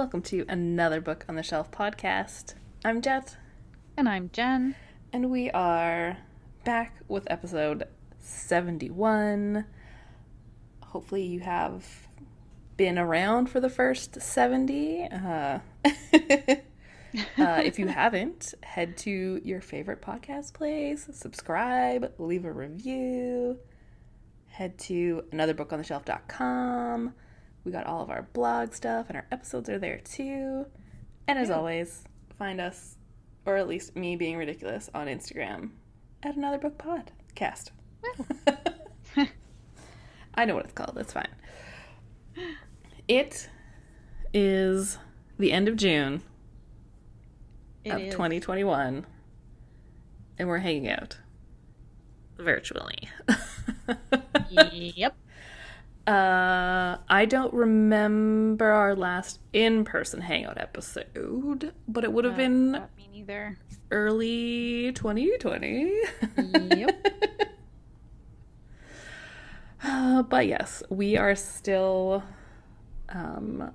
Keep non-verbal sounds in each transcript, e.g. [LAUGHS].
welcome to another Book on the Shelf podcast. I'm Jet, And I'm Jen. and we are back with episode 71. Hopefully, you have been around for the first 70. Uh, [LAUGHS] uh, if you [LAUGHS] haven't, head to your favorite podcast place, subscribe, leave a review, head to anotherbookontheshelf.com. We got all of our blog stuff and our episodes are there too. And as Yeah. always, find us, or at least me being ridiculous, on Instagram at Another Book Podcast. [LAUGHS] [LAUGHS] I know what it's called. It's fine. It is the end of June It of is. 2021, and we're hanging out virtually. [LAUGHS] Yep. Uh, I don't remember our last in-person hangout episode, but it would have been me neither. early 2020. Yep. [LAUGHS] Uh, but yes, we are still, um,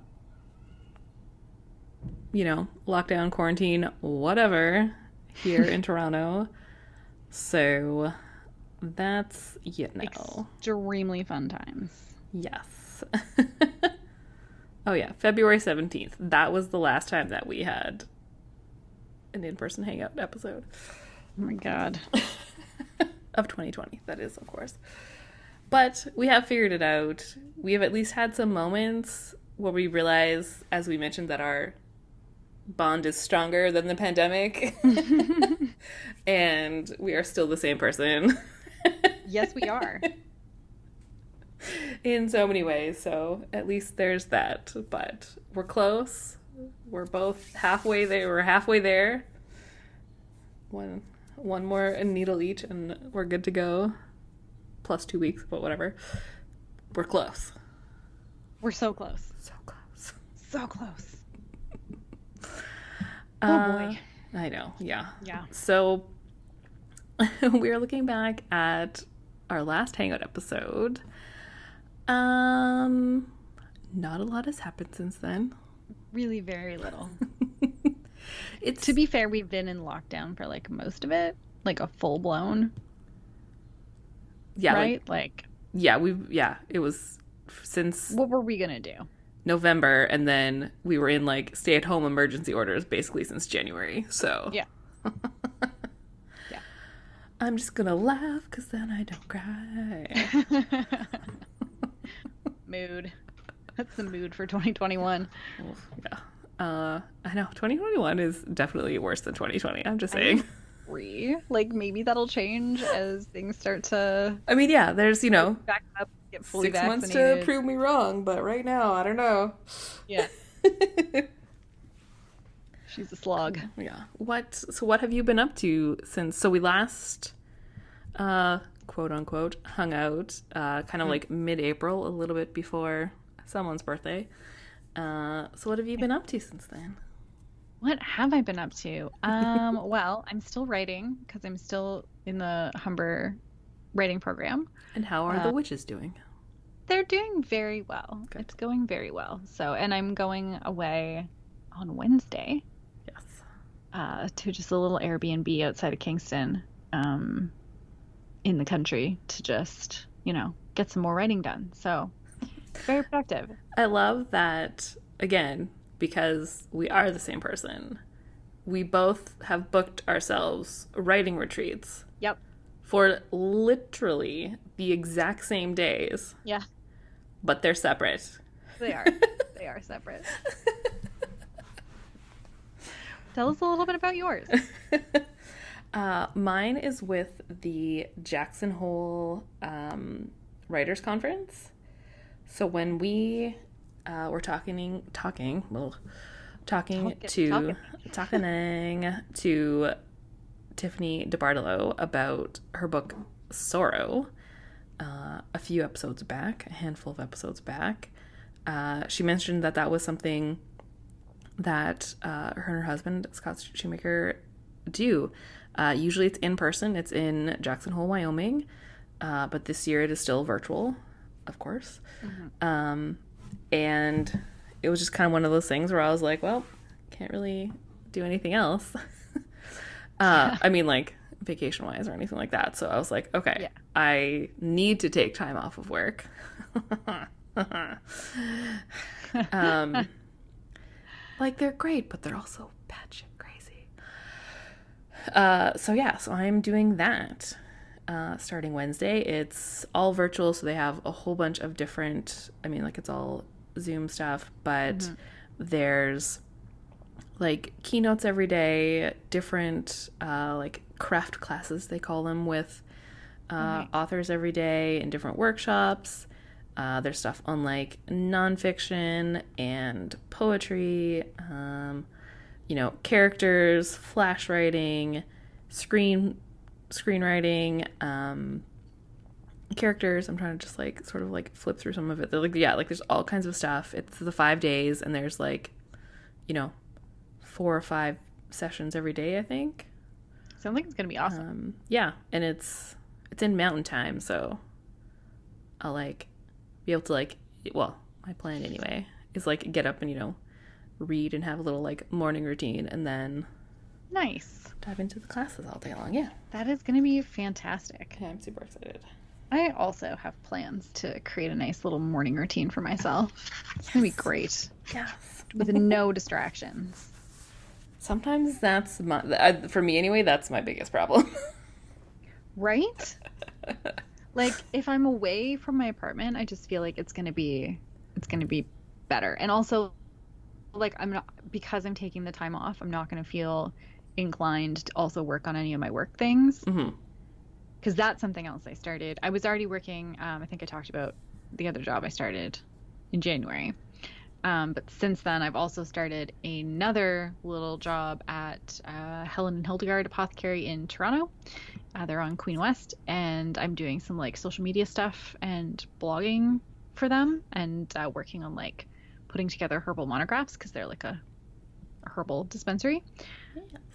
you know, lockdown, quarantine, whatever, here in [LAUGHS] Toronto. So that's you know, Extremely fun times. Yes. [LAUGHS] oh yeah, February seventeenth. That was the last time that we had an in-person hangout episode Oh my god. [LAUGHS] of 2020. That is, of course. But we have figured it out. We have at least had some moments where we realize, as we mentioned, that our bond is stronger than the pandemic. [LAUGHS] and we are still the same person. Yes, we are. [LAUGHS] In so many ways. So at least there's that. But we're close. We're both halfway there. We're halfway there. One one more needle each and we're good to go. Plus two weeks, but whatever. We're close. We're so close. So close. So close. Oh Oh, boy. I know, yeah. Yeah. So [LAUGHS] we're looking back at our last hangout episode. Um not a lot has happened since then. Really very little. [LAUGHS] it's to be fair, we've been in lockdown for like most of it. Like a full blown, yeah, right? Like, yeah, we yeah, it was since what were we gonna do? November and then we were in like stay at home emergency orders basically since January. So Yeah. [LAUGHS] Yeah. I'm just to laugh cuz then I don't cry. [LAUGHS] mood. That's the mood for 2021. Yeah. Uh I know 2021 is definitely worse than 2020. I'm just saying. Free. Like maybe that'll change as things start to I mean, yeah, there's, you know, back up, get fully 6 months to prove me wrong, but right now, I don't know. Yeah, [LAUGHS] she's a slog. Yeah. What so what have you been up to since so we last uh quote unquote hung out uh kind of like mid-April a little bit before someone's birthday. Uh so what have you been up to since then? What have I been up to? Um, [LAUGHS] well, I'm still writing because I'm still in the Humber writing program. And how are Uh, the witches doing? They're doing very well. Good. It's going very well. So, and I'm going away on Wednesday Yes. uh, to just a little Airbnb outside of Kingston, um, in the country to just, you know, get some more writing done. So, very productive. I love that again because we are the same person. We both have booked ourselves writing retreats Yep. for literally the exact same days, Yeah, but they're separate. they are. [LAUGHS] they are separate. Tell us a little bit about yours. [LAUGHS] uh, mine is with the Jackson Hole um, Writers Conference. So when we uh, were talking, talking, well, talking Talking- to talking. talking [LAUGHS] to Tiffanie DeBartolo about her book Sorrow uh, a few episodes back, a handful of episodes back. Uh, she mentioned that that was something that uh, her and her husband, Scott Shoemaker, do. Uh, usually it's in person, it's in Jackson Hole, Wyoming, uh, but this year it is still virtual, of course. Um, and it was just kind of one of those things where I was like, well, can't really do anything else. [LAUGHS] uh, [LAUGHS] I mean, like vacation wise or anything like that. So I was like, okay, Yeah. I need to take time off of work. [LAUGHS] um, like they're great, but they're also crazy. Uh, so yeah, so I'm doing that uh, starting Wednesday. It's all virtual, so they have a whole bunch of different. I mean, like it's all Zoom stuff, but there's like keynotes every day, different uh, like craft classes they call them with uh, authors every day and different workshops. Uh, there's stuff on like nonfiction and poetry, um, you know, characters, flash writing, screen screenwriting, um, characters. I'm trying to just like sort of like flip through some of it. They're like yeah, like there's all kinds of stuff. It's the five days, and there's like, you know, four or five sessions every day. I think. Sounds like it's gonna be awesome. Um, yeah, and it's it's in mountain time, so I'll like be able to like well, my plan anyway is like get up and you know read and have a little like morning routine, and then nice. dive into the classes all day long. Yeah, That is gonna be fantastic. yeah I'm super excited. I also have plans to create a nice little morning routine for myself. It's gonna be great Yes. with no [LAUGHS] distractions. Sometimes that's my for me anyway. That's my biggest problem. [LAUGHS] Right? Like if I'm away from my apartment, I just feel like it's gonna be it's gonna be better. And also like I'm not because I'm taking the time off, I'm not gonna feel inclined to also work on any of my work things. hmm because that's something else I started. I was already working. Um, I think I talked about the other job I started in January. Um, but since then, I've also started another little job at uh, Helen and Hildegard Apothecary in Toronto. Uh, they're on Queen West, and I'm doing some like social media stuff and blogging for them, and uh, working on like putting together herbal monographs because they're like a, a herbal dispensary.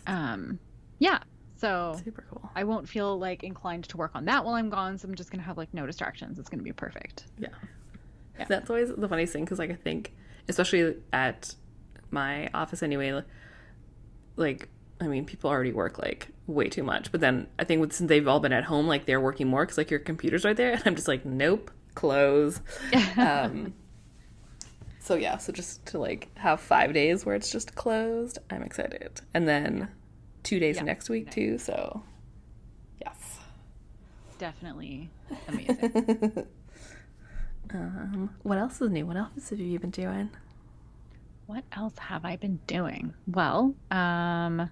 Um, yeah, so Super cool. I won't feel like inclined to work on that while I'm gone, so I'm just gonna have like no distractions. It's gonna be perfect. Yeah. Yeah. That's always the funniest thing because, like, I think, especially at my office anyway, like, I mean, people already work like way too much. But then I think since they've all been at home, like, they're working more because, like, your computer's right there. And I'm just like, nope, close. [LAUGHS] um, so, yeah, so just to, like, have five days where it's just closed, I'm excited. And then two days Yeah, next week, too. So, yes. Definitely [LAUGHS] amazing. Um, what else is new? What else have you been doing? what else have I been doing? Well, um,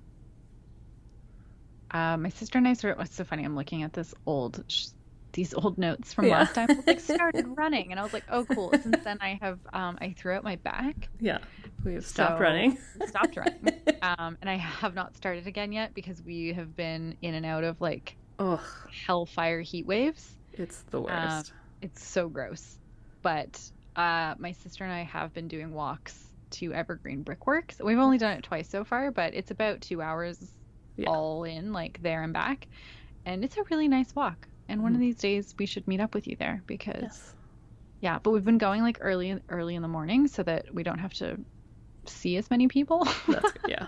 uh, my sister and I sort of, what's so funny, I'm looking at this old, sh- these old notes from Yeah. last time. I like, [LAUGHS] started running. And I was like, oh, cool. Since then, I have, um, I threw out my back. Yeah, we have stopped So- running. stopped running. [LAUGHS] Um, and I have not started again yet because we have been in and out of like Ugh, hellfire heat waves. it's the worst. It's so gross. But uh, my sister and I have been doing walks to Evergreen Brickworks. We've only done it twice so far, but it's about two hours Yeah. all in, like there and back. And it's a really nice walk. And one of these days we should meet up with you there because yes. yeah, but we've been going like early early in the morning so that we don't have to see as many people. That's good. Yeah.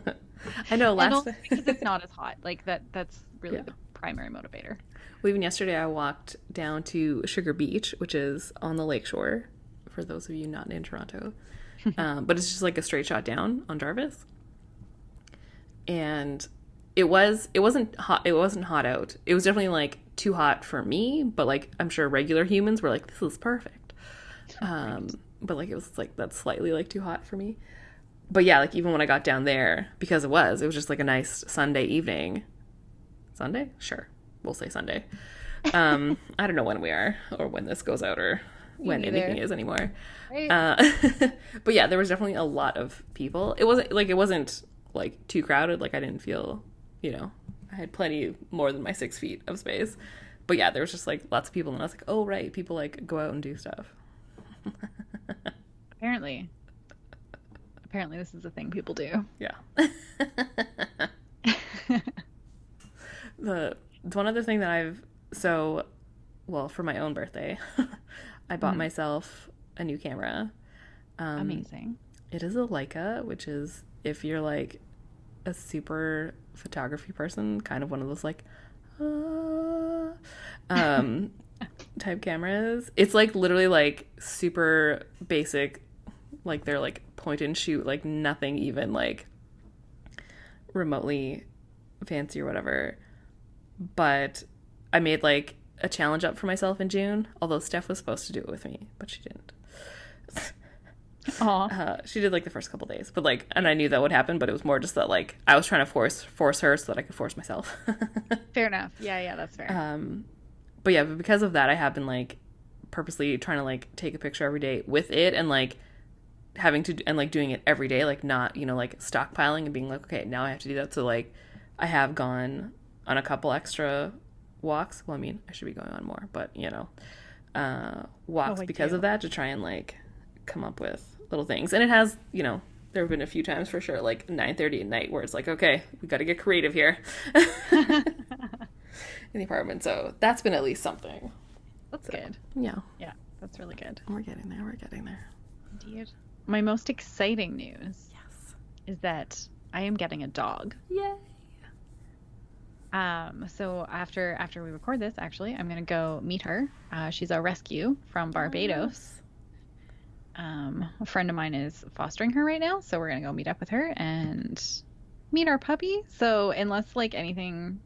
[LAUGHS] I know. Last [LAUGHS] because it's not as hot. Like that that's really Yeah. the primary motivator. well, even yesterday, I walked down to Sugar Beach, which is on the lakeshore. For those of you not in Toronto, [LAUGHS] um, but it's just like a straight shot down on Jarvis, and it was it wasn't hot. It wasn't hot out. It was definitely like too hot for me, but like I'm sure regular humans were like, "This is perfect." Um, but like it was like that's slightly like too hot for me. But yeah, like even when I got down there, because it was, it was just like a nice Sunday evening. Sunday? Sure. We'll say Sunday. Um, [LAUGHS] I don't know when we are or when this goes out or when anything is anymore. Right? Uh, [LAUGHS] but yeah, there was definitely a lot of people. It wasn't like it wasn't like too crowded. Like I didn't feel, you know, I had plenty more than my six feet of space. But yeah, there was just like lots of people, and I was like, oh right, people like go out and do stuff. [LAUGHS] apparently. Apparently this is a thing people do. Yeah. [LAUGHS] the one other thing that I've so well for my own birthday, [LAUGHS] I bought myself a new camera. Um, Amazing. It is a Leica, which is if you're like a super photography person, kind of one of those like uh, um [LAUGHS] type cameras. It's like literally like super basic, like they're like point and shoot, like nothing even like remotely fancy or whatever. But I made like a challenge up for myself in June, although Steph was supposed to do it with me, but she didn't. Uh, she did like the first couple days, but like, and I knew that would happen, but it was more just that like I was trying to force force her so that I could force myself. [LAUGHS] Fair enough. Yeah, yeah, that's fair. um, but yeah, but because of that, I have been like purposely trying to like take a picture every day with it and like having to and like doing it every day, like not you know like stockpiling and being like okay now I have to do that. So like I have gone on a couple extra walks. Well, I mean I should be going on more, but you know, uh, walks I because do. of that to try and like come up with little things. And it has you know there have been a few times for sure like 9:30 at night where it's like okay we got to get creative here [LAUGHS] in the apartment. So that's been at least something. that's good. Yeah, Yeah, that's really good. we're getting there. We're getting there. Indeed. My most exciting news Yes. is that I am getting a dog. Yay. Um, so after after we record this, actually, I'm gonna go meet her. Uh, she's a rescue from Barbados. Um, a friend of mine is fostering her right now, so we're gonna go meet up with her and meet our puppy. So unless like anything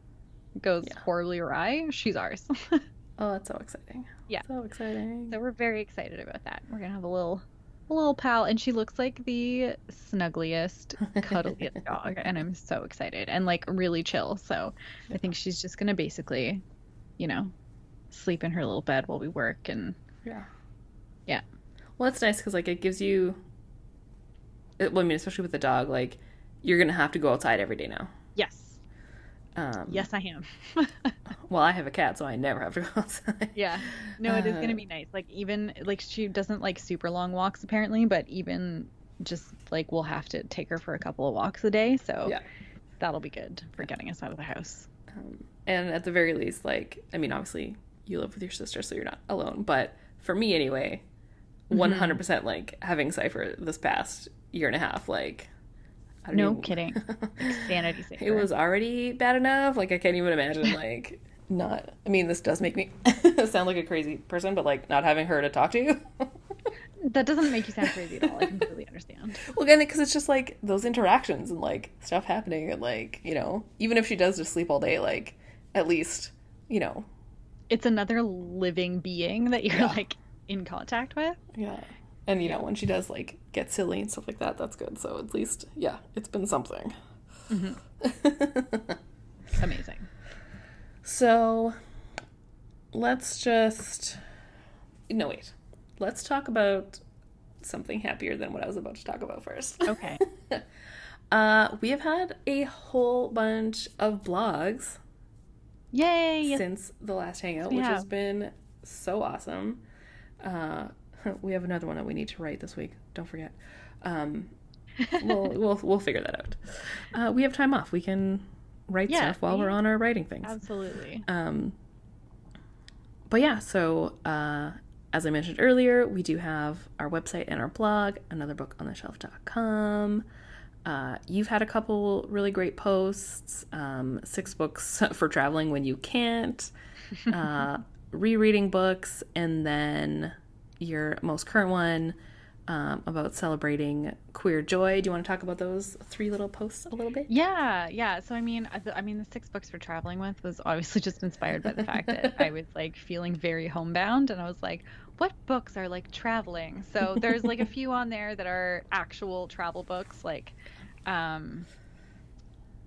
goes Yeah. horribly awry, she's ours. [LAUGHS] [LAUGHS] Oh, that's so exciting. Yeah. So exciting. so we're very excited about that. We're gonna have a little a little pal, and she looks like the snuggliest, cuddliest [LAUGHS] dog, and I'm so excited and like really chill. So I think she's just gonna basically, you know, sleep in her little bed while we work and Yeah. Yeah. Well, it's nice because like it gives you. It, well, I mean, especially with the dog, like you're gonna have to go outside every day now. yes, Um, yes, I am. [LAUGHS] Well, I have a cat, so I never have to go [LAUGHS] outside. yeah, no, it is Uh, gonna be nice. Like even like she doesn't like super long walks apparently, but even just like we'll have to take her for a couple of walks a day. So Yeah. that'll be good for getting us out of the house. Um, and at the very least, like, I mean, obviously you live with your sister, so you're not alone. But for me, anyway, Mm-hmm. one hundred percent like having Cipher this past year and a half, like. I don't No even- kidding. [LAUGHS] Sanity saver. it was already bad enough. Like I can't even imagine [LAUGHS] like not. I mean, this does make me [LAUGHS] sound like a crazy person, but like not having her to talk to. That doesn't make you sound crazy at all. I completely understand. well, again, because it's just like those interactions and like stuff happening, and like you know, even if she does just sleep all day, like at least you know, It's another living being that you're Yeah. like in contact with. yeah. And you know, when she does like get silly and stuff like that, that's good. So at least, yeah, it's been something. [LAUGHS] Amazing. So let's just no wait. Let's talk about something happier than what I was about to talk about first. Okay. [LAUGHS] Uh, we have had a whole bunch of blogs Yay. Since the last hangout, which has been so awesome. Uh, [LAUGHS] we have another one that we need to write this week. Don't forget. Um, [LAUGHS] we'll we'll we'll figure that out. Uh, we have time off. We can write Yeah, stuff while we- we're on our writing things. Absolutely. Um, but yeah, so uh, as I mentioned earlier, we do have our website and our blog, anotherbookontheshelf.com. Uh, you've had a couple really great posts, um, six books [LAUGHS] for traveling when you can't, uh, rereading books, and then your most current one um, about celebrating queer joy. Do you want to talk about those three little posts a little bit? Yeah, yeah. So I mean, I, mean, the six books for traveling with was obviously [LAUGHS] just inspired by the fact that I was like feeling very homebound, and I was like, what books are like traveling? So there's like a few on there that are actual travel books, like um,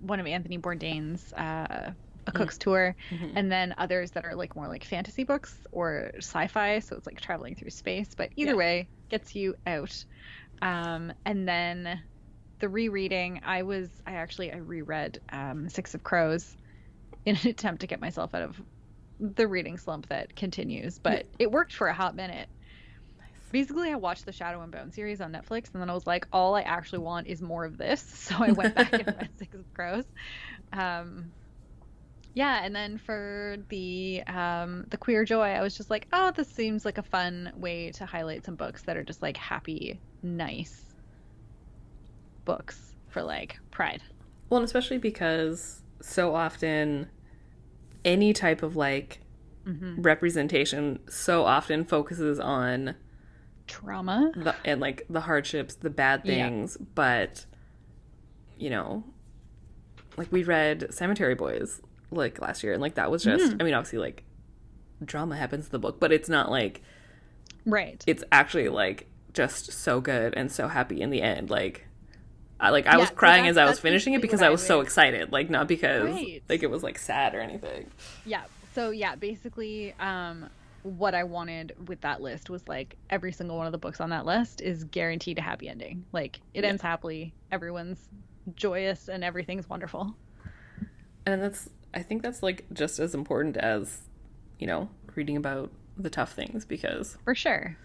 one of Anthony Bourdain's uh, A Cook's Tour, Mhm. and then others that are like more like fantasy books or sci-fi. So it's like traveling through space, but either Yeah. way, gets you out. Um, and then the rereading i was i actually i reread um, six of crows in an [LAUGHS] attempt to get myself out of the reading slump that continues but [LAUGHS] it worked for a hot minute basically i watched the shadow and bone series on netflix and then i was like all i actually want is more of this [LAUGHS] so i went back and read six of crows um, yeah and then for the um, the queer joy i was just like oh this seems like a fun way to highlight some books that are just like happy nice books for like pride. Well, and especially because so often any type of like Mm-hmm. representation so often focuses on Trauma. the and like the hardships, the bad Yeah. things, but you know, like we read Cemetery Boys like last year and like that was just Mm. I mean obviously like drama happens in the book, but it's not like Right. it's actually like just so good and so happy in the end like I like I Yeah, was crying as I was finishing it because I I was so excited like not because Right. like it was like sad or anything. Yeah. So yeah, basically, um, what I wanted with that list was like every single one of the books on that list is guaranteed a happy ending. Like it Yeah. ends happily, everyone's joyous, and everything's wonderful. And that's I think that's like just as important as you know reading about the tough things because For sure.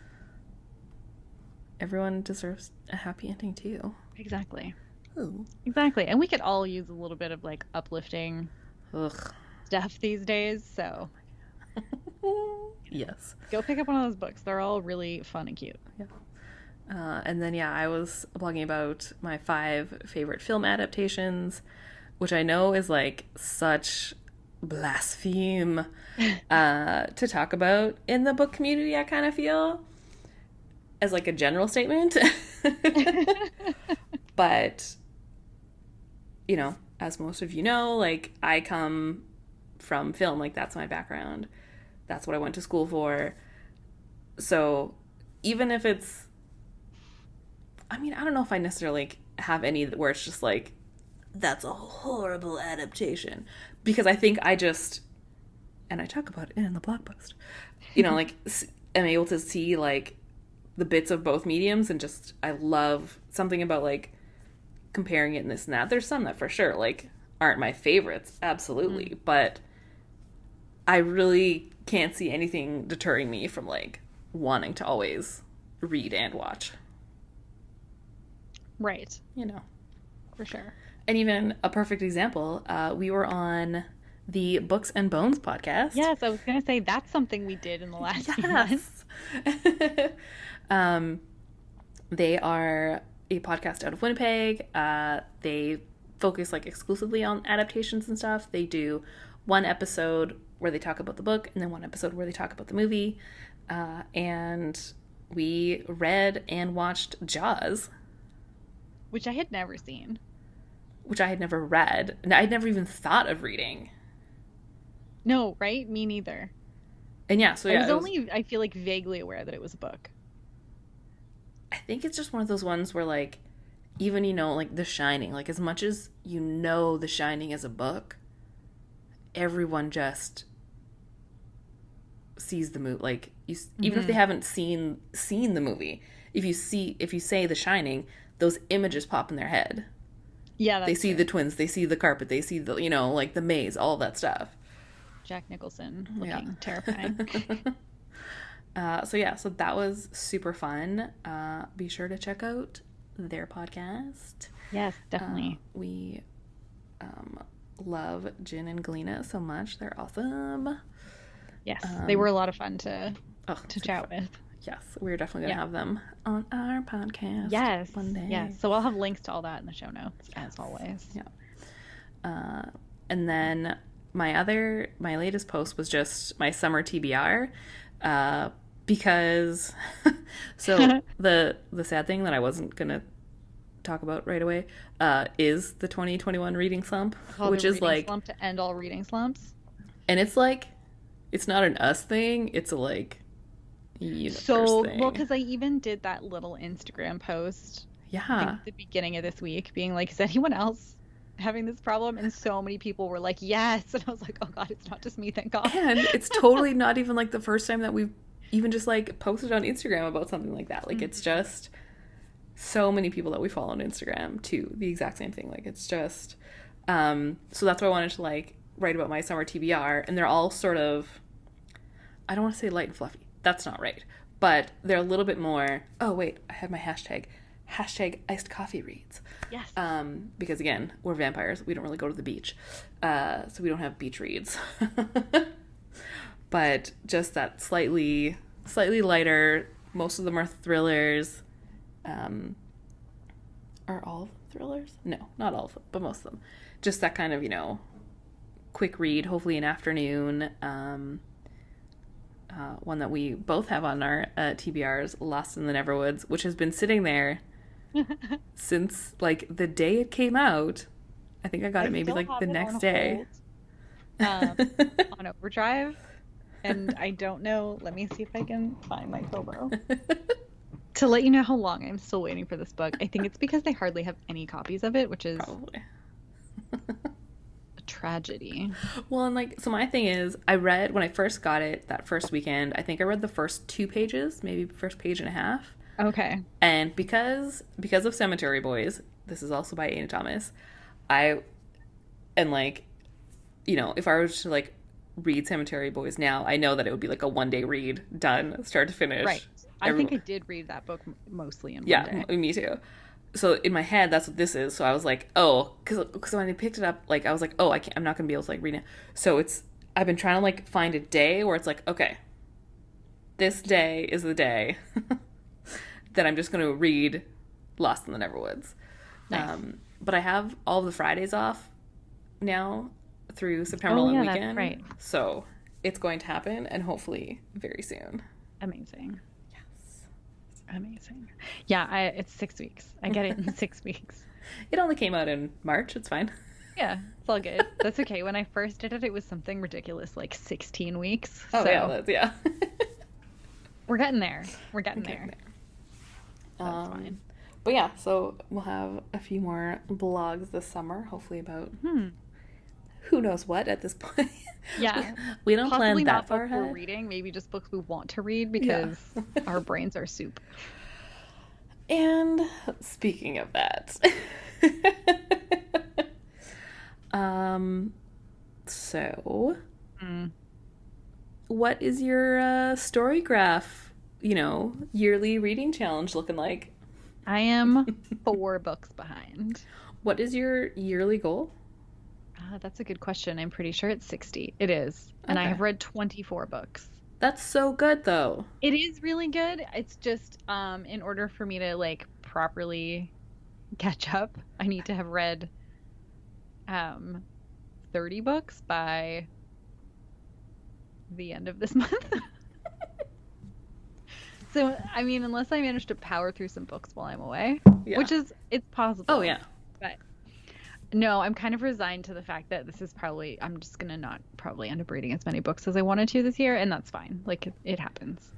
everyone deserves a happy ending too. Exactly. Ooh. Exactly. And we could all use a little bit of like uplifting Ugh. stuff these days. So [LAUGHS] yes. go pick up one of those books. They're all really fun and cute. Uh, and then yeah, I was blogging about my five favorite film adaptations, which I know is like such blaspheme [LAUGHS] uh, to talk about in the book community. I kind of feel as like a general statement, [LAUGHS] [LAUGHS] but you know, as most of you know, like I come from film, like that's my background. That's what I went to school for. So even if it's I mean, I don't know if I necessarily like, have any where it's just like that's a horrible adaptation because I think I just and I talk about it in the blog post. You know, [LAUGHS] like am able to see like the bits of both mediums and just I love something about like comparing it and this and that. There's some that for sure like aren't my favorites, absolutely, mm. but I really can't see anything deterring me from like wanting to always read and watch, Right. you know. For sure. And even a perfect example, uh, we were on the Books and Bones podcast. Yes, I was gonna say that's something we did in the last few months. Yes. [LAUGHS] um, they are a podcast out of Winnipeg. Uh, they focus like exclusively on adaptations and stuff. They do one episode where they talk about the book, and then one episode where they talk about the movie. Uh, and we read and watched Jaws, Which I had never seen. Which I had never read, and I had never even thought of reading. No, right? Me neither. And yeah, so yeah, I was only I feel like vaguely aware that it was a book. I think it's just one of those ones where like even you know like The Shining, like as much as you know The Shining as a book, everyone just sees the movie like you even if they mm-hmm. haven't seen seen the movie, if you see if you say The Shining, those images pop in their head. Yeah, that's they see true. the twins, they see the carpet, they see the you know like the maze, all that stuff. Jack Nicholson looking Yeah. [LAUGHS] terrifying. [LAUGHS] Uh, so yeah, so that was super fun. Uh, be sure to check out their podcast. yes, definitely. We um, love Jin and Galena so much. They're awesome. yes, um, they were a lot of fun to Oh, to chat fun. with. Yes, we're definitely gonna Yeah. have them on our podcast. Yes, one day. yes. So I'll have links to all that in the show notes as always. Yeah. Uh, and then my other, my latest post was just my summer TBR, uh, because [LAUGHS] so [LAUGHS] the the sad thing that I wasn't gonna talk about right away uh, is the 2021 reading slump, Called which is reading like, slump to end all reading slumps. and it's like, it's not an us thing. It's a like, So thing. well, because I even did that little Instagram post yeah, at the beginning of this week, being like, "Is anyone else having this problem?" And so many people were like, "Yes," [LAUGHS] and I was like, "Oh God, it's not just me, thank God." and it's [LAUGHS] totally not even like the first time that we've even just like posted on Instagram about something like that. Like it's just so many people that we follow on Instagram too. The exact same thing. Like it's just um so that's why I wanted to like write about my summer TBR and they're all sort of I don't want to say light and fluffy. That's not right. But they're a little bit more oh wait, I have my hashtag. Hashtag iced coffee reads. Yes. Um, because again, we're vampires. We don't really go to the beach. Uh, so we don't have beach reads. [LAUGHS] but just that slightly slightly lighter, most of them are thrillers. Um, are all thrillers? No, not all of them, but most of them. Just that kind of, you know, quick read, hopefully an afternoon. Um, uh, one that we both have on our uh, TBRs, Lost in the Neverwoods, which has been sitting there [LAUGHS] since like the day it came out. I think I got I it maybe like the next day. hold, um, on overdrive, and I don't know. Let me see if I can find my Kobo [LAUGHS] to let you know how long I'm still waiting for this book. I think it's because they hardly have any copies of it, which is Probably. [LAUGHS] tragedy. Well, and like, so my thing is, I read when I first got it that first weekend. I think I read the first two pages, maybe first page and a half. Okay. And because because of Cemetery Boys, this is also by Aiden Thomas. I and like, you know, if I were to like read Cemetery Boys now, I know that it would be like a one day read, done, start to finish. Right. I think I did read that book mostly in one yeah, day. me too. So in my head, that's what this is. So I was like, oh, because when I picked it up, like I was like, oh, I can't, I'm not gonna be able to like read it. So it's I've been trying to like find a day where it's like, okay, this day is the day [LAUGHS] that I'm just gonna read Lost in the Neverwoods. Nice. Um, but I have all of the Fridays off now through September Oh, yeah, that's weekend. right. So it's going to happen, and hopefully very soon. Amazing. Amazing. Yeah, I, it's six weeks. I get it in [LAUGHS] six weeks. It only came out in March. It's fine. Yeah, it's all good. That's okay. When I first did it, it was something ridiculous, like 16 weeks. Oh so yeah, that's, yeah. [LAUGHS] we're getting there. We're getting there. there. That's Um, fine. But yeah, so we'll have a few more blogs this summer, hopefully about Hmm. Who knows what at this [LAUGHS] point. Yeah. we don't Possibly plan that not far books we're reading, maybe just books we want to read Yeah. because [LAUGHS] our brains are soup. And speaking of that, [LAUGHS] um, so Mm. what is your uh, story graph? You know, yearly reading challenge looking like? I am four books behind. What is your yearly goal? Ah, that's a good question. I'm pretty sure it's 60. It is. And I have read 24 books. That's so good though. It is really good. It's just um in order for me to like properly catch up, I need to have read um 30 books by the end of this [LAUGHS] month. so, I mean, unless I manage to power through some books while I'm away, Yeah. which is it's possible. oh yeah. But no, I'm kind of resigned to the fact that this is probably I'm just gonna not probably end up reading as many books as I wanted to this year, and that's fine. Like it, it happens.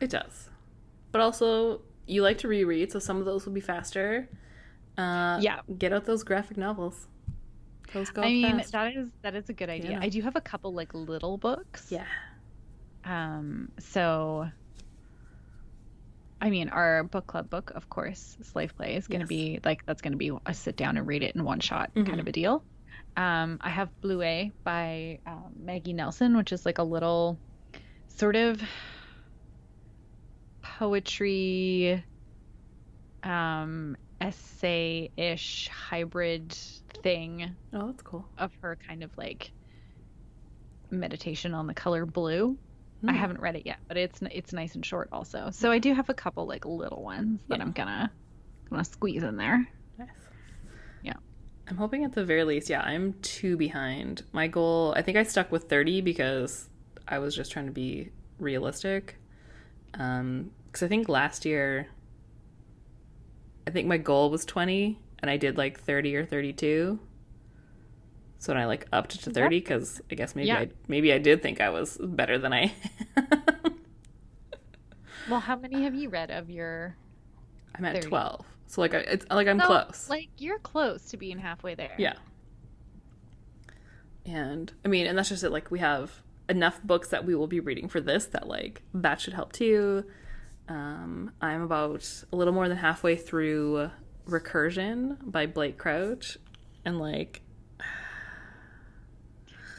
It does. But also, you like to reread, so some of those will be faster. Uh, Yeah. Get out those graphic novels. Those go I mean, fast. that is that is a good idea. Yeah. I do have a couple like little books. yeah. Um. So. I mean, our book club book, of course, Slave Play is going to Yes. be like that's going to be a sit down and read it in one shot kind Mhm. of a deal. Um, I have Bluets by um, Maggie Nelson, which is like a little sort of poetry, um, essay-ish hybrid thing Oh, that's cool. of her kind of like meditation on the color blue. I Hmm. haven't read it yet, but it's it's nice and short also. So I do have a couple like little ones that Yeah. I'm gonna gonna squeeze in there. Nice. Yeah. I'm hoping at the very least, yeah, I'm two behind. My goal, I think I stuck with 30 because I was just trying to be realistic. Um, because I think last year, I think my goal was 20 and I did like 30 or 32. So I like upped to 30 because I guess maybe Yeah. I maybe I did think I was better than I. Well, how many have you read of your? I'm at 30. 12. So like I, it's like I'm So, close. Like you're close to being halfway there. Yeah. And I mean, and that's just it. Like, we have enough books that we will be reading for this that, like, that should help too. Um, I'm about a little more than halfway through Recursion by Blake Crouch. And, like,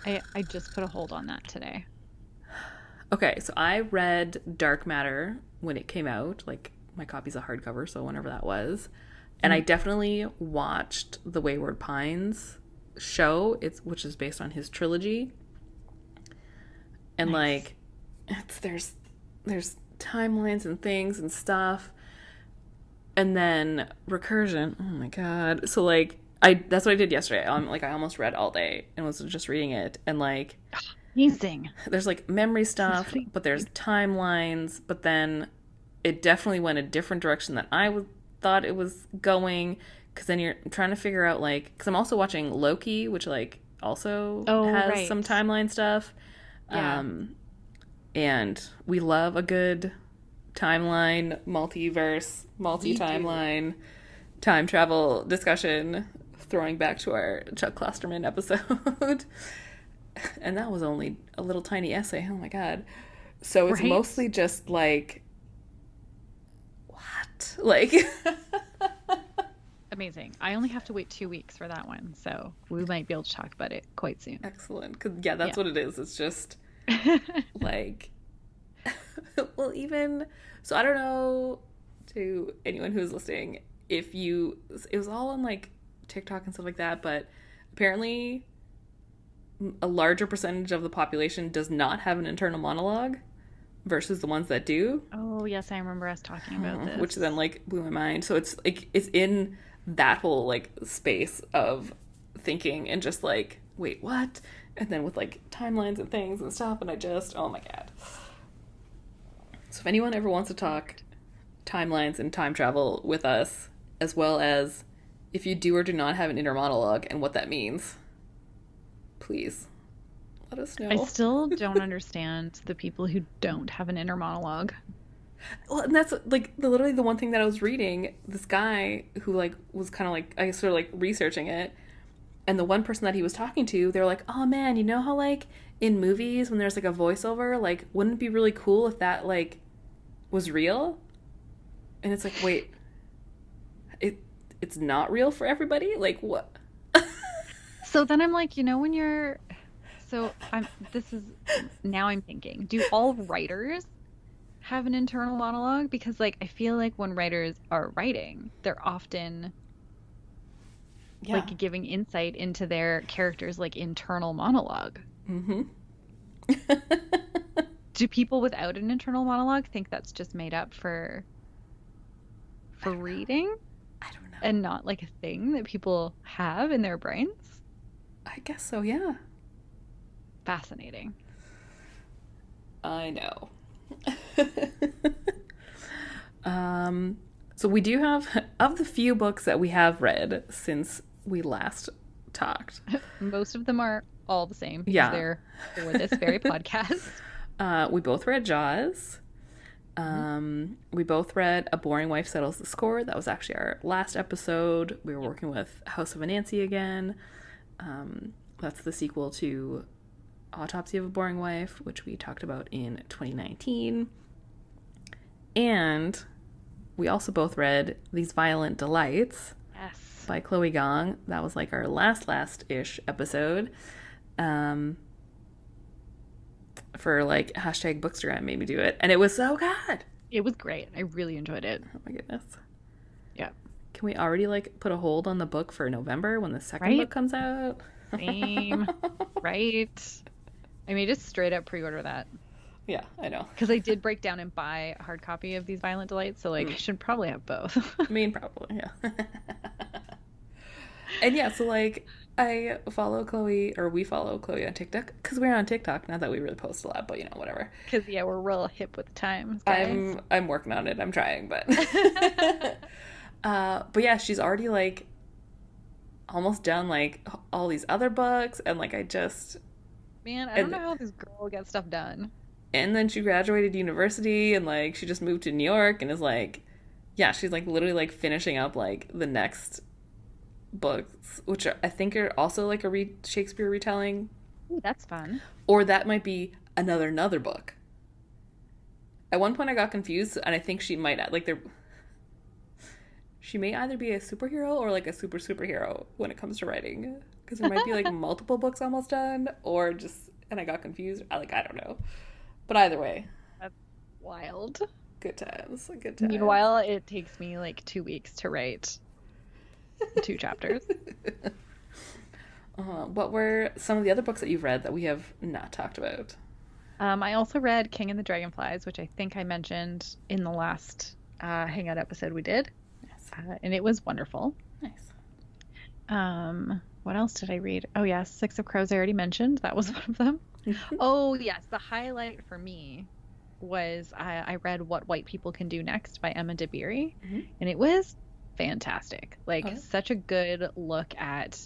I I just put a hold on that today. okay, so I read Dark Matter when it came out. Like, my copy's a hardcover, so whenever that was. And I mm-hmm. definitely watched the Wayward Pines show, it's which is based on his trilogy. And Nice. like it's there's there's timelines and things and stuff. and then recursion. Oh my god! So like I that's what I did yesterday. Um, like I almost read all day and was just reading it, and like Amazing. there's like memory stuff, but there's timelines, but then it definitely went a different direction than I would thought it was going. Because then you're trying to figure out like, because I'm also watching Loki, which like also Oh, has right. some timeline stuff. Yeah. Um, and we love a good timeline, multiverse, multi timeline, time travel discussion. Throwing back to our Chuck Klosterman episode. [LAUGHS] and that was only a little tiny essay. Oh my god. So it's Right? mostly just like what? [LAUGHS] Like Amazing. I only have to wait two weeks for that one, so we might be able to talk about it quite soon. excellent. Cuz yeah, that's Yeah. what it is. It's just [LAUGHS] like well even so I don't know to anyone who's listening if you it was all on like TikTok and stuff like that, but apparently a larger percentage of the population does not have an internal monologue versus the ones that do. oh yes, I remember us talking about uh-huh. this. which then like blew my mind. So it's like it's in that whole like space of thinking and just like wait what, and then with like timelines and things and stuff, and I just oh my god. So if anyone ever wants to talk timelines and time travel with us, as well as if you do or do not have an inner monologue and what that means, please let us know. I still don't understand the people who don't have an inner monologue. Well, and that's like the, literally the one thing that I was reading. This guy who like was kind of like I guess sort of like researching it, and the one person that he was talking to, they were like, "Oh man, you know how like in movies when there's like a voiceover, like wouldn't it be really cool if that like was real?" And it's like, wait, it it's not real for everybody. Like what? [LAUGHS] So then I'm like, you know, when you're so I'm this is now I'm thinking, do all writers have an internal monologue? Because like I feel like when writers are writing, they're often Yeah. like giving insight into their characters like internal monologue. mm-hmm. [LAUGHS] Do people without an internal monologue think that's just made up for for reading know. And not like a thing that people have in their brains? I guess so. Yeah. Fascinating. I know. [LAUGHS] um, so we do have of the few books that we have read since we last talked. [LAUGHS] Most of them are all the same because Yeah. they're for this very [LAUGHS] podcast. Uh, we both read Jaws. Um, we both read A Boring Wife Settles the Score. That was actually our last episode. We were working with House of Anansi again. Um, that's the sequel to Autopsy of a Boring Wife, which we talked about in 2019. And we also both read These Violent Delights Yes. by Chloe Gong. That was like our last last ish episode. Um for like hashtag bookstagram made me do it. And it was so good. It was great. I really enjoyed it. Oh my goodness. Yeah. Can we already like put a hold on the book for November when the second Right? book comes out? Same. [LAUGHS] right. I may just straight up pre-order that yeah, I know. because I did break down and buy a hard copy of these Violent Delights, so Mm. like I should probably have both. [LAUGHS] I mean, probably, yeah. [LAUGHS] and yeah, so like I follow Chloe, or we follow Chloe on TikTok because we're on TikTok. Not that we really post a lot, but you know, whatever. Because yeah, we're real hip with the times, guys. I'm I'm working on it. I'm trying, but [LAUGHS] [LAUGHS] uh, but yeah, she's already like almost done like all these other books, and like I just Man, I don't and- know how this girl gets stuff done. and then she graduated university, and like she just moved to New York, and is like, yeah, she's like literally like finishing up like the next books, which I think are also like a re- Shakespeare retelling, Ooh, that's fun. or that might be another another book. At one point, I got confused, and I think she might like there. She may either be a superhero or like a super superhero when it comes to writing, because there might be like [LAUGHS] multiple books almost done, or just and I got confused. I like I don't know, but either way, that's Wild. good times, good times. Meanwhile, it takes me like two weeks to write two chapters. [LAUGHS] uh, what were some of the other books that you've read that we have not talked about? Um, I also read King and the Dragonflies, which I think I mentioned in the last uh, Hangout episode we did. uh, and it was wonderful. Nice. Um, what else did I read? Oh yes, Six of Crows. I already mentioned that was [LAUGHS] one of them. [LAUGHS] oh yes, the highlight for me was I, I read What White People Can Do Next by Emma Dabiri, mm-hmm. and it was fantastic. Like oh. such a good look at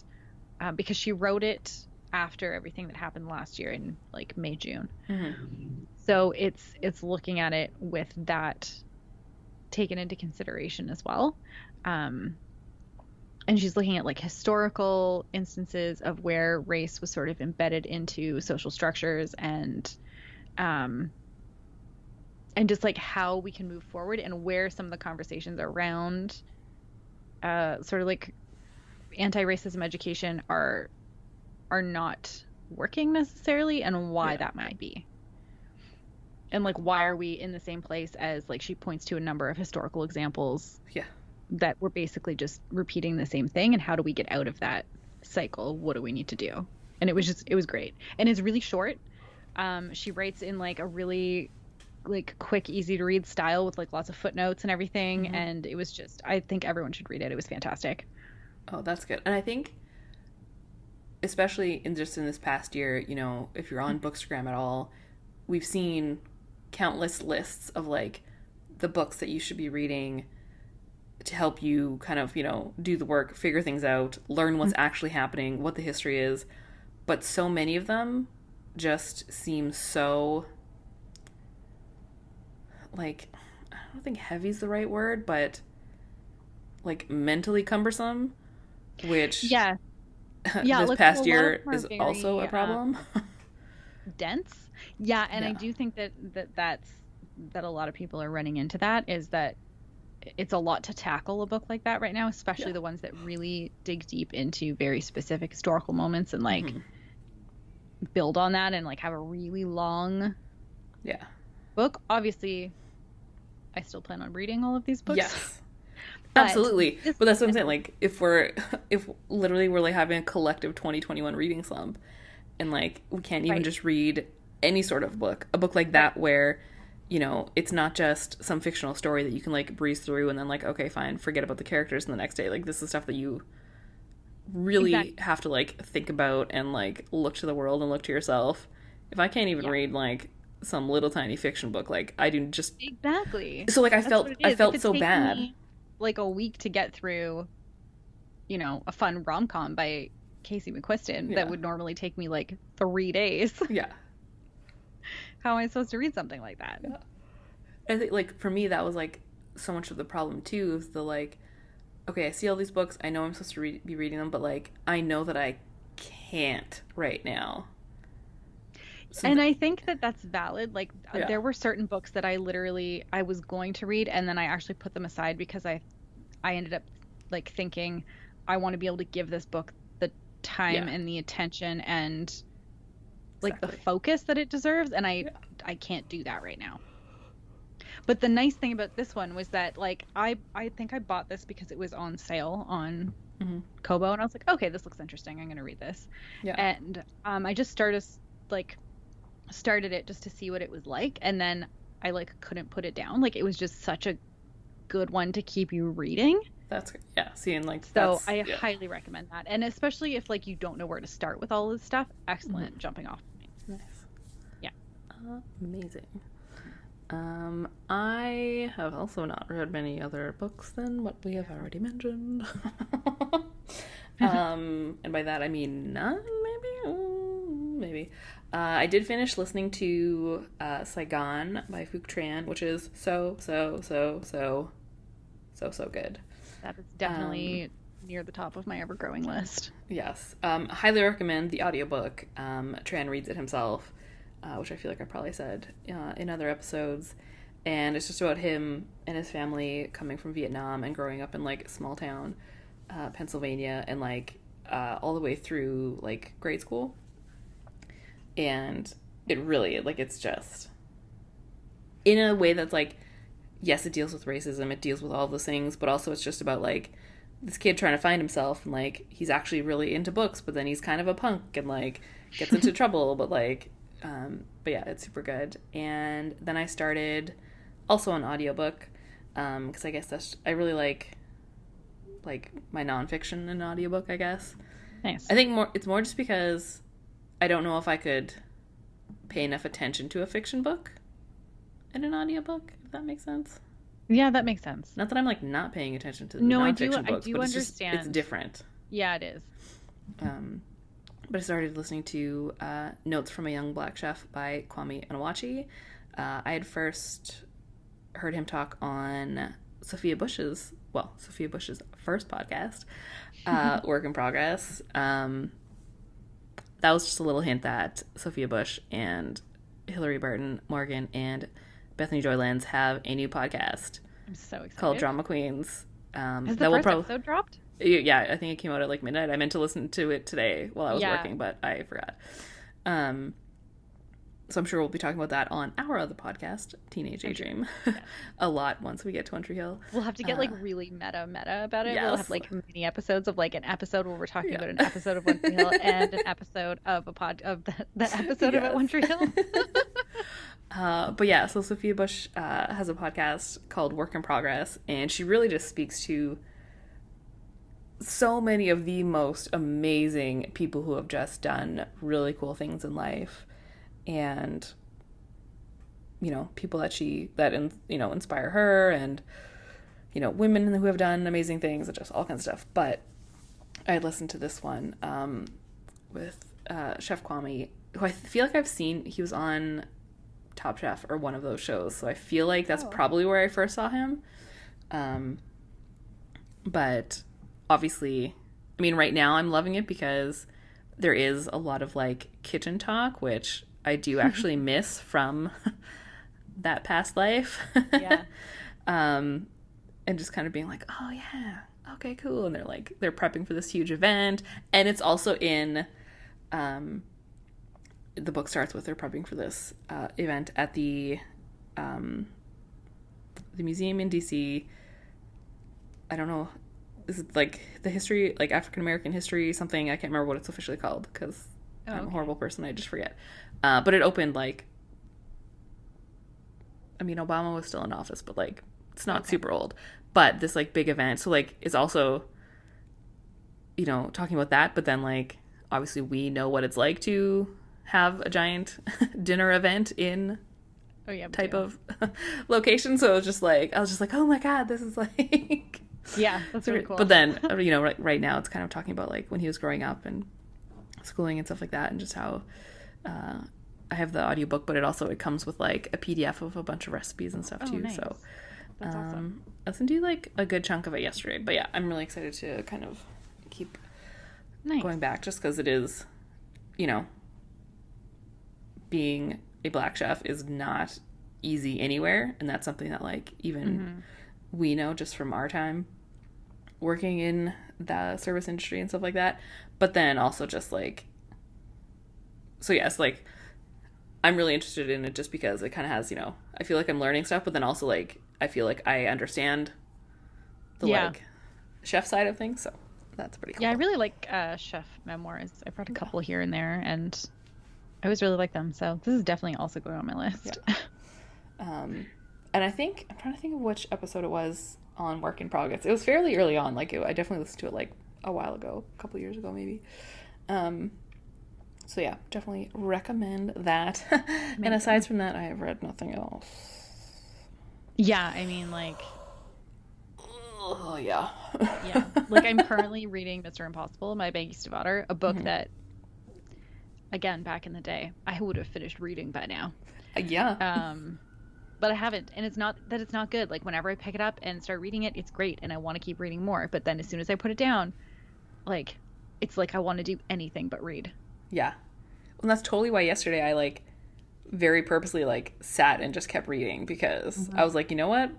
um, because she wrote it after everything that happened last year in like May June. Mm-hmm. So it's it's looking at it with that taken into consideration as well. Um, and she's looking at like historical instances of where race was sort of embedded into social structures and um, and just like how we can move forward and where some of the conversations around uh, sort of like anti-racism education are are not working necessarily and why yeah. that might be. And like why are we in the same place as like she points to a number of historical examples yeah. that we're basically just repeating the same thing and how do we get out of that cycle? What do we need to do? And it was just it was great. And it's really short. Um, she writes in like a really like quick easy to read style with like lots of footnotes and everything mm-hmm. and it was just i think everyone should read it it was fantastic oh that's good and i think especially in just in this past year you know if you're on mm-hmm. bookstagram at all we've seen countless lists of like the books that you should be reading to help you kind of, you know, do the work, figure things out, learn what's mm-hmm. actually happening, what the history is. But so many of them just seem so like I don't think heavy is the right word, but like mentally cumbersome, which yeah, [LAUGHS] yeah, this past year is very, also a uh, problem. Dense, yeah, and yeah. I do think that that that's that a lot of people are running into that is that it's a lot to tackle a book like that right now, especially yeah. the ones that really dig deep into very specific historical moments and like mm-hmm. build on that and like have a really long yeah book. Obviously, I still plan on reading all of these books. Yes. [LAUGHS] But Absolutely. But that's what I'm saying. Like, if we're, [LAUGHS] if literally we're like having a collective 2021 reading slump and like we can't even right. just read any sort of book, a book like that where you know, it's not just some fictional story that you can like breeze through and then like, okay, fine, forget about the characters and the next day. Like this is stuff that you really exactly. have to like think about and like look to the world and look to yourself. If I can't even yeah. read like some little tiny fiction book, like I do just exactly. So like I That's felt I felt so bad. Me, like a week to get through, you know, a fun rom com by Casey McQuiston yeah. that would normally take me like three days. [LAUGHS] Yeah. How am I supposed to read something like that? Yeah. I think like for me that was like so much of the problem too is the like okay I see all these books I know I'm supposed to read, be reading them but like I know that I can't right now. So and I think that that's valid. Like uh, yeah. there were certain books that I literally I was going to read and then I actually put them aside because I I ended up like thinking I want to be able to give this book the time yeah. and the attention and like exactly. the focus that it deserves and I yeah. I can't do that right now. But the nice thing about this one was that like I I think I bought this because it was on sale on mm-hmm. Kobo and I was like, okay, this looks interesting. I'm going to read this. Yeah. And um I just started like started it just to see what it was like and then I like couldn't put it down. Like it was just such a good one to keep you reading. That's yeah, seeing like so I yeah. highly recommend that, and especially if like you don't know where to start with all this stuff, excellent mm-hmm. jumping off. Nice. Yeah. amazing. Um, I have also not read many other books than what we have already mentioned. [LAUGHS] [LAUGHS] um, and by that I mean none, maybe, mm, maybe. Uh, I did finish listening to uh, Sigh, Gone by Phuc Tran, which is so so so so so so good. That is definitely um, near the top of my ever growing list. Yes. Um, highly recommend the audiobook. Um, Tran reads it himself, uh, which I feel like I probably said uh, in other episodes. And it's just about him and his family coming from Vietnam and growing up in like small town uh, Pennsylvania and like uh, all the way through like grade school. And it really, like, it's just in a way that's like yes, it deals with racism, it deals with all those things, but also it's just about like this kid trying to find himself and like he's actually really into books, but then he's kind of a punk and like gets into [LAUGHS] trouble, but like um but yeah, it's super good. And then I started also an audiobook um because I guess that's I really like like my nonfiction and audiobook, I guess. Nice. I think more it's more just because I don't know if I could pay enough attention to a fiction book in an audiobook, if that makes sense. yeah, that makes sense. Not that I'm like not paying attention to the No, I nonfiction do- I books, do but it's just it's different. Yeah, it is. Um, but I started listening to uh, Notes from a Young Black Chef by Kwame Onwuachi. Uh, I had first heard him talk on Sophia Bush's, well, Sophia Bush's first podcast, uh, [LAUGHS] Work in Progress. Um, that was just a little hint that Sophia Bush and Hilarie Burton Morgan and Bethany Joy Lenz have a new podcast I'm so excited. called Drama Queens. Um, Has the that will first episode dropped? yeah, I think it came out at like midnight. I meant to listen to it today while I was Yeah. working, but I forgot. Um, so I'm sure we'll be talking about that on our other podcast, Teenage A Dream, [LAUGHS] a lot once we get to One Tree Hill. We'll have to get like Uh, really meta meta about it. We'll have like mini episodes of like an episode where we're talking Yeah. about an episode of One Tree Hill [LAUGHS] and an episode of a pod of the, the [LAUGHS] episode Yes. about One Tree Hill. Uh, but yeah, so Sophia Bush uh, has a podcast called Work in Progress, and she really just speaks to so many of the most amazing people who have just done really cool things in life, and you know, people that she that in, you know inspire her, and you know, women who have done amazing things, and just all kinds of stuff. But I listened to this one um, with uh, Chef Kwame, who I feel like I've seen. He was on Top Chef or one of those shows. So I feel like that's Oh. probably where I first saw him. Um, but obviously, I mean, right now I'm loving it because there is a lot of like kitchen talk, which I do [LAUGHS] actually miss from [LAUGHS] that past life. Yeah. [LAUGHS] um, and just kind of being like, oh yeah, okay, cool. And they're like, they're prepping for this huge event, and it's also in, um, the book starts with they're prepping for this uh, event at the, um, the museum in DC. I don't know. Is it like the history, like African American history, something? I can't remember what it's officially called because Oh, I'm a horrible person. I just forget. Uh, but it opened like, I mean, Obama was still in office, but like it's not Okay. super old. But this like big event, so like it's also, you know, talking about that. But then like obviously we know what it's like to have a giant [LAUGHS] dinner event in Oh yeah. type do. of [LAUGHS] location. So it was just like I was just like, oh my god, this is [LAUGHS] like. Yeah, that's really cool. But then, uh, you know, right, right now it's kind of talking about like when he was growing up and schooling and stuff like that, and just how uh, I have the audiobook, but it also it comes with like a PDF of a bunch of recipes and stuff Oh, too. nice. So That's um, awesome. I listened to like a good chunk of it yesterday. But yeah, I'm really excited to kind of keep Nice. going back just because it is, you know, being a black chef is not easy anywhere, and that's something that like even Mm-hmm. we know just from our time working in the service industry and stuff like that. But then also just like, so yes, like I'm really interested in it just because it kind of has, you know, I feel like I'm learning stuff, but then also like I feel like I understand the Yeah. like chef side of things. So that's pretty cool. Yeah, I really like uh, chef memoirs. I've read a couple here and there, and I always really like them. So this is definitely also going on my list. Yeah. [LAUGHS] Um, and I think I'm trying to think of which episode it was on Work in Progress. It was fairly early on. Like it, I definitely listened to it like a while ago, a couple years ago maybe. Um, so yeah, definitely recommend that. [LAUGHS] and aside from that, I have read nothing else. yeah, I mean, like, Oh yeah, yeah, like I'm [LAUGHS] currently reading Mr. Impossible, My Bankista Daughter, a book Mhm. that, again, back in the day, I would have finished reading by now. yeah. Um, but I haven't, and it's not that it's not good. Like whenever I pick it up and start reading it, it's great, and I want to keep reading more. But then as soon as I put it down, like, it's like I want to do anything but read. Yeah. And that's totally why yesterday I like very purposely like sat and just kept reading because mm-hmm. I was like, you know what?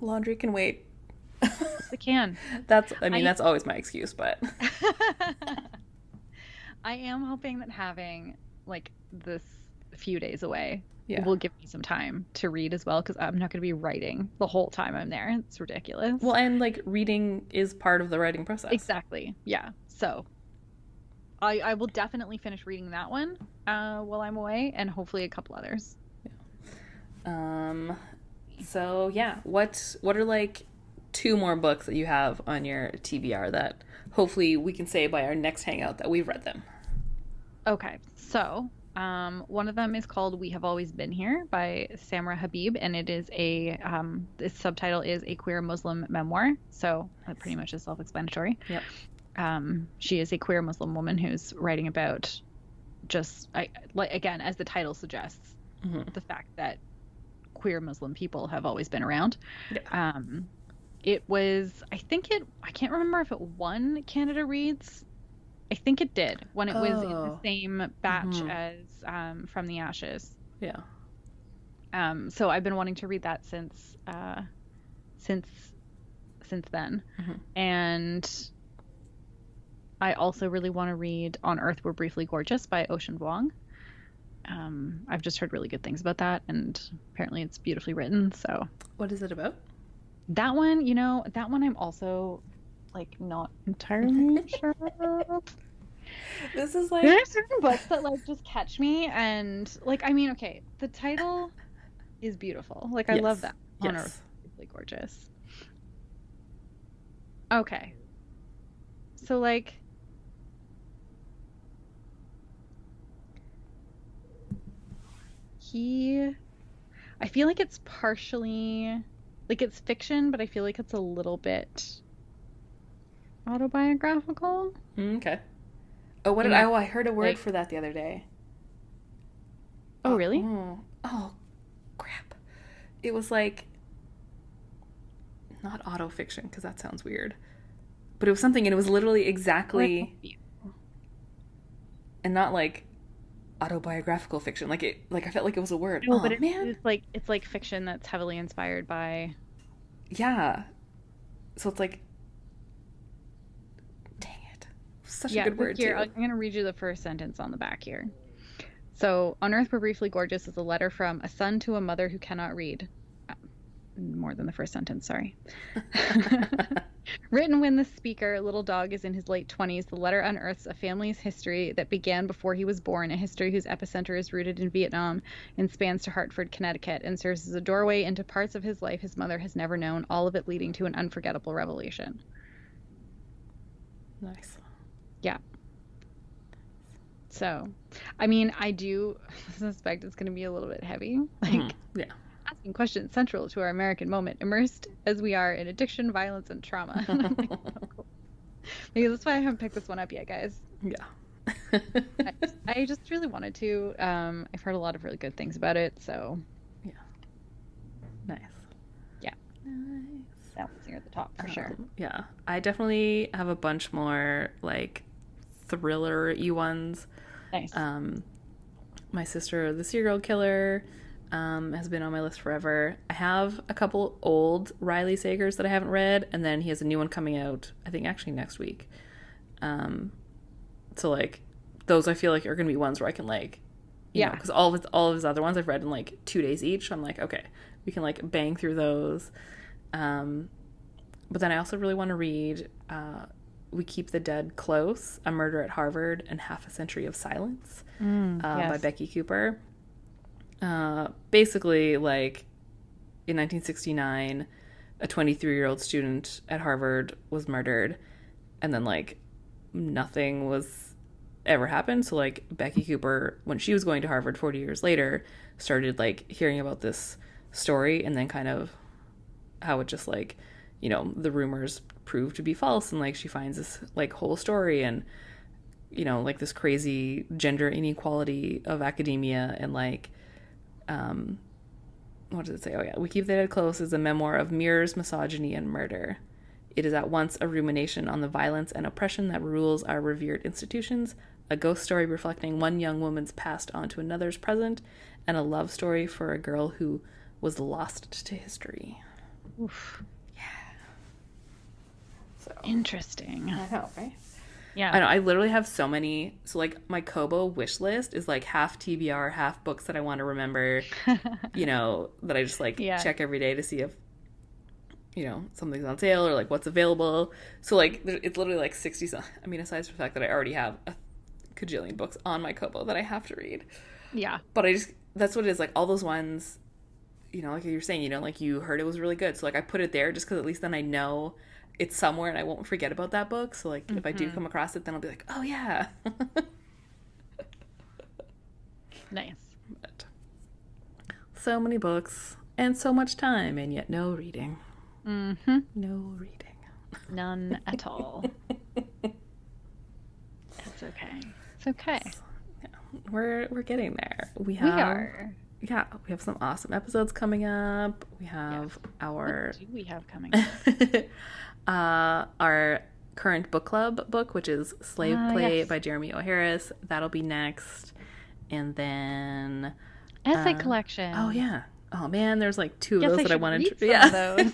Laundry can wait. I can. [LAUGHS] that's I mean, I- that's always my excuse, but [LAUGHS] [LAUGHS] I am hoping that having like this few days away Yeah. will give me some time to read as well because I'm not going to be writing the whole time I'm there. It's ridiculous. well, and like reading is part of the writing process. exactly. Yeah. So I I will definitely finish reading that one uh, while I'm away and hopefully a couple others. Um so yeah, what what are like two more books that you have on your TBR that hopefully we can say by our next hangout that we've read them. Okay, so um, one of them is called "We Have Always Been Here" by Samra Habib, and it is a um, its subtitle is a queer Muslim memoir. So that pretty much is self-explanatory. Yep. Um, she is a queer Muslim woman who's writing about just I, like again, as the title suggests, Mhm. the fact that queer Muslim people have always been around. Yeah. Um, it was, I think it, I can't remember if it won Canada Reads. I think it did when it was in the Oh. same batch Mhm. as um, From the Ashes. Yeah. Um, so I've been wanting to read that since, uh, since, since then, Mhm. and I also really want to read On Earth We're Briefly Gorgeous by Ocean Vuong. Um, I've just heard really good things about that, and apparently it's beautifully written. So What is it about? that one, you know, that one I'm also like not entirely [LAUGHS] sure. of. This is like There are certain books that like just catch me, and like I mean, okay, the title is beautiful. Like I love Yes. that. On Yes. Earth, really gorgeous. Okay, so like. He I feel like it's partially like it's fiction, but I feel like it's a little bit autobiographical. Mm, okay. Oh, what did I? Oh, I heard a word like- for that the other day. Oh, really? Oh, oh, crap! It was like not auto fiction because that sounds weird, but it was something, and it was literally exactly, and not like autobiographical fiction. Like it, like I felt like it was a word. No, oh but it, man, it's like it's like fiction that's heavily inspired by. yeah. So it's like, dang it, such yeah, a good word here too. I'm gonna read you the first sentence on the back here. So, on Earth, we're briefly gorgeous is a letter from a son to a mother who cannot read. More than the first sentence, sorry. [LAUGHS] [LAUGHS] Written when the speaker, little dog, is in his late 20s, the letter unearths a family's history that began before he was born, a history whose epicenter is rooted in Vietnam and spans to Hartford, Connecticut, and serves as a doorway into parts of his life his mother has never known, all of it leading to an unforgettable revelation. nice. Yeah. So, I mean, I do [LAUGHS] suspect it's going to be a little bit heavy. Like, Mhm. Yeah. Asking questions central to our American moment, immersed as we are in addiction, violence, and trauma. [LAUGHS] [LAUGHS] Like, oh, cool. Maybe that's why I haven't picked this one up yet, guys. Yeah. [LAUGHS] I just, I just really wanted to. Um, I've heard a lot of really good things about it, so yeah. nice. Yeah. Nice. that one's near the top for sure. Um, yeah. I definitely have a bunch more like thriller y ones. Nice. Um my sister, the serial killer, um, has been on my list forever. I have a couple old Riley Sagers that I haven't read, and then he has a new one coming out, I think actually next week. Um so like those I feel like are gonna be ones where I can like Yeah. because all of his all of his other ones I've read in like two days each. I'm like, okay, we can like bang through those. Um, but then I also really want to read uh, "We Keep the Dead Close: A Murder at Harvard and Half a Century of Silence" Mm, uh, by. Becky Cooper. Uh, basically, like in 1969, a 23 year old student at Harvard was murdered, and then like nothing was ever happened. So like Becky Cooper, when she was going to Harvard 40 years later, started like hearing about this story, and then kind of how it just like you know the rumors proved to be false, and like she finds this like whole story and you know like this crazy gender inequality of academia and like um what does it say? Oh yeah. We keep the dead close is a memoir of mirrors misogyny and murder. It is at once a rumination on the violence and oppression that rules our revered institutions a ghost story reflecting one young woman's past onto another's present and a love story for a girl who was lost to history. Oof. so Interesting. i know right Yeah. I know. I literally have so many. So like my Kobo wish list is like half TBR, half books that I want to remember. [LAUGHS] You know that I just like Yeah. check every day to see if you know something's on sale or like what's available. So like it's literally like sixty. I mean, aside from the fact that I already have a cajillion books on my Kobo that I have to read, yeah. but I just that's what it is. Like all those ones, you know, like you're saying, you know, like you heard it was really good. So like I put it there just because at least then I know it's somewhere and I won't forget about that book. So like if I do come across it, then I'll be like, oh yeah. [LAUGHS] Nice. but so many books and so much time and yet no reading. Mm-hmm. No reading. None [LAUGHS] at all. It's okay. It's okay. We're we're getting there. We We are. yeah, we have some awesome episodes coming up. We have our What do we have coming? [LAUGHS] uh, our current book club book, which is Slave Ah, Play yes. by Jeremy O. Harris. That'll be next. And then, Essay Uh, collection. oh yeah, oh man, there's like two of those I that I wanted to. Yeah, those.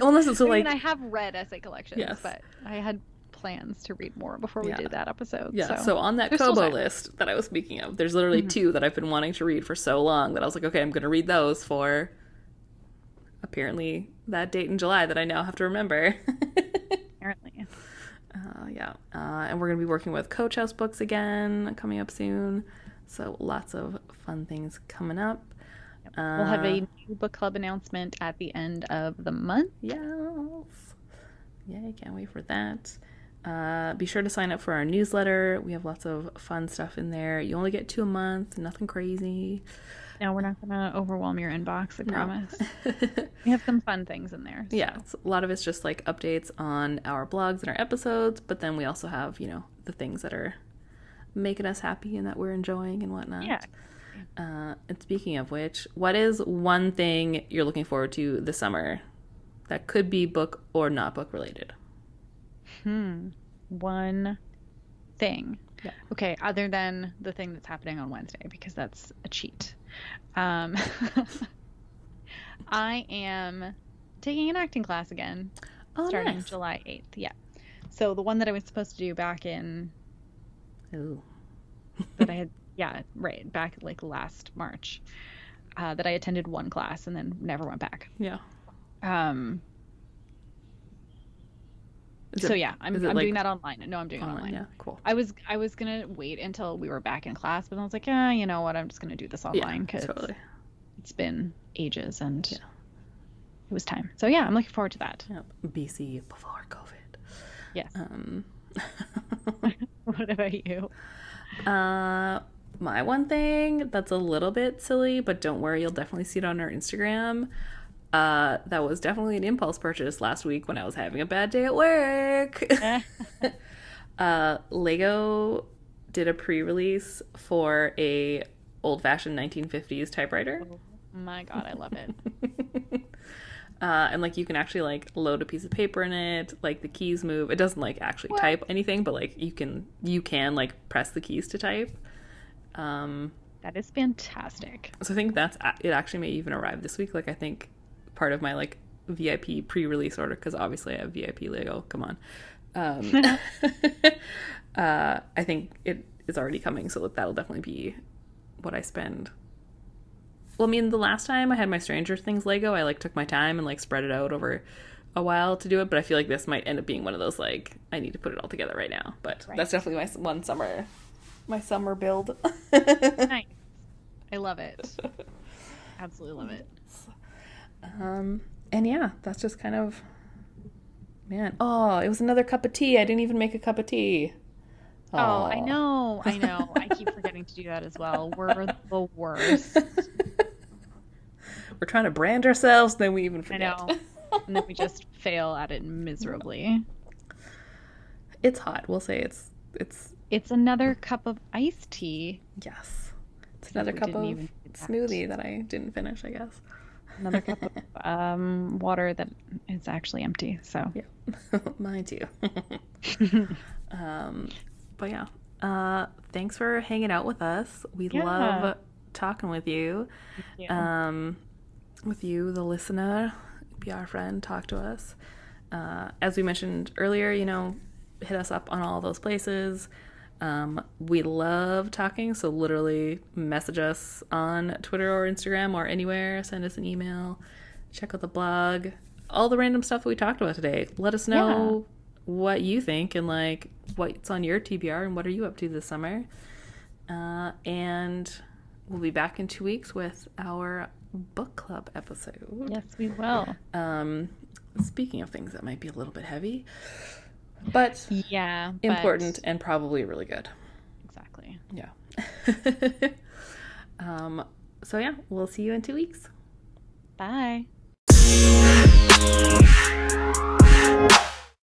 Well, listen, so I mean, like, I have read essay collections, Yes. but I had plans to read more before we Yeah. did that episode. yeah. so, So, on that there's Kobo list that I was speaking of, there's literally Mhm. two that I've been wanting to read for so long that I was like, okay, I'm going to read those for apparently that date in July that I now have to remember. [LAUGHS] apparently. Uh, yeah. Uh, and we're going to be working with Coach House Books again coming up soon. So lots of fun things coming up. we'll have a Uh, new book club announcement at the end of the month. Yes. Yay, can't wait for that. Uh, be sure to sign up for our newsletter. We have lots of fun stuff in there. You only get two a month, nothing crazy. No, we're not going to overwhelm your inbox, I No. promise. [LAUGHS] We have some fun things in there. so- yeah, a lot of it's just like updates on our blogs and our episodes, but then we also have, you know, the things that are making us happy and that we're enjoying and whatnot. Yeah. Uh, and speaking of which, what is one thing you're looking forward to this summer that could be book or not book related? Hmm. One thing. Yeah. Okay, other than the thing that's happening on Wednesday, because that's a cheat. Um, [LAUGHS] I am taking an acting class again, Oh, starting nice. July 8th. Yeah. So the one that I was supposed to do back in, Ooh. that I [LAUGHS] had, yeah, right, back like last March, uh, that I attended one class and then never went back. Yeah. Um, Is so it yeah, I'm, I'm like doing that online. No, I'm doing it online? online. Yeah, cool. I was I was gonna wait until we were back in class, but I was like, yeah, you know what? I'm just gonna do this online Yeah, because totally. it's been ages and Yeah. it was time. So yeah, I'm looking forward to that. Yep. BC before COVID. Yes. Um, [LAUGHS] [LAUGHS] what about you? uh, my one thing that's a little bit silly, but don't worry, you'll definitely see it on our Instagram. Uh, that was definitely an impulse purchase last week when I was having a bad day at work. [LAUGHS] uh, Lego did a pre-release for a old-fashioned 1950s typewriter. My God, I love it. [LAUGHS] uh, and like you can actually like load a piece of paper in it like the keys move it doesn't like actually What? type anything but like you can you can like press the keys to type um That is fantastic. so i think that's it actually may even arrive this week like i think part of my like vip pre-release order because obviously i have vip lego come on um [LAUGHS] uh i think it is already coming so that'll definitely be what i spend well, I mean, the last time I had my Stranger Things Lego, I like took my time and like spread it out over a while to do it. But I feel like this might end up being one of those like I need to put it all together right now. But Right. that's definitely my one summer, my summer build. [LAUGHS] Nice. I love it. Absolutely love it. Um, and yeah, that's just kind of man. Oh, it was another cup of tea. I didn't even make a cup of tea. Oh, I know. I know. I keep [LAUGHS] forgetting to do that as well. We're the worst. We're trying to brand ourselves, then we even I forget. know. And then we just [LAUGHS] fail at it miserably. it's hot. We'll say it's it's It's another cup of iced tea. yes. It's another cup of smoothie that I didn't finish. I guess. Another cup of um, water that is actually empty. So Yeah, [LAUGHS] mine too. [LAUGHS] um, but yeah, uh, thanks for hanging out with us. We Yeah. love talking with you. yeah. Um, with you, the listener, be our friend, talk to us. Uh, as we mentioned earlier, you know, hit us up on all those places. Um, we love talking, so literally message us on Twitter or Instagram or anywhere. Send us an email. Check out the blog. All the random stuff that we talked about today. Let us know what you think and like what's on your TBR and what are you up to this summer. Uh, and we'll be back in two weeks with our book club episode. Yes, we will. Um, speaking of things that might be a little bit heavy, but Yeah. but- important and probably really good. Exactly. Yeah. [LAUGHS] um, so yeah, we'll see you in two weeks. Bye.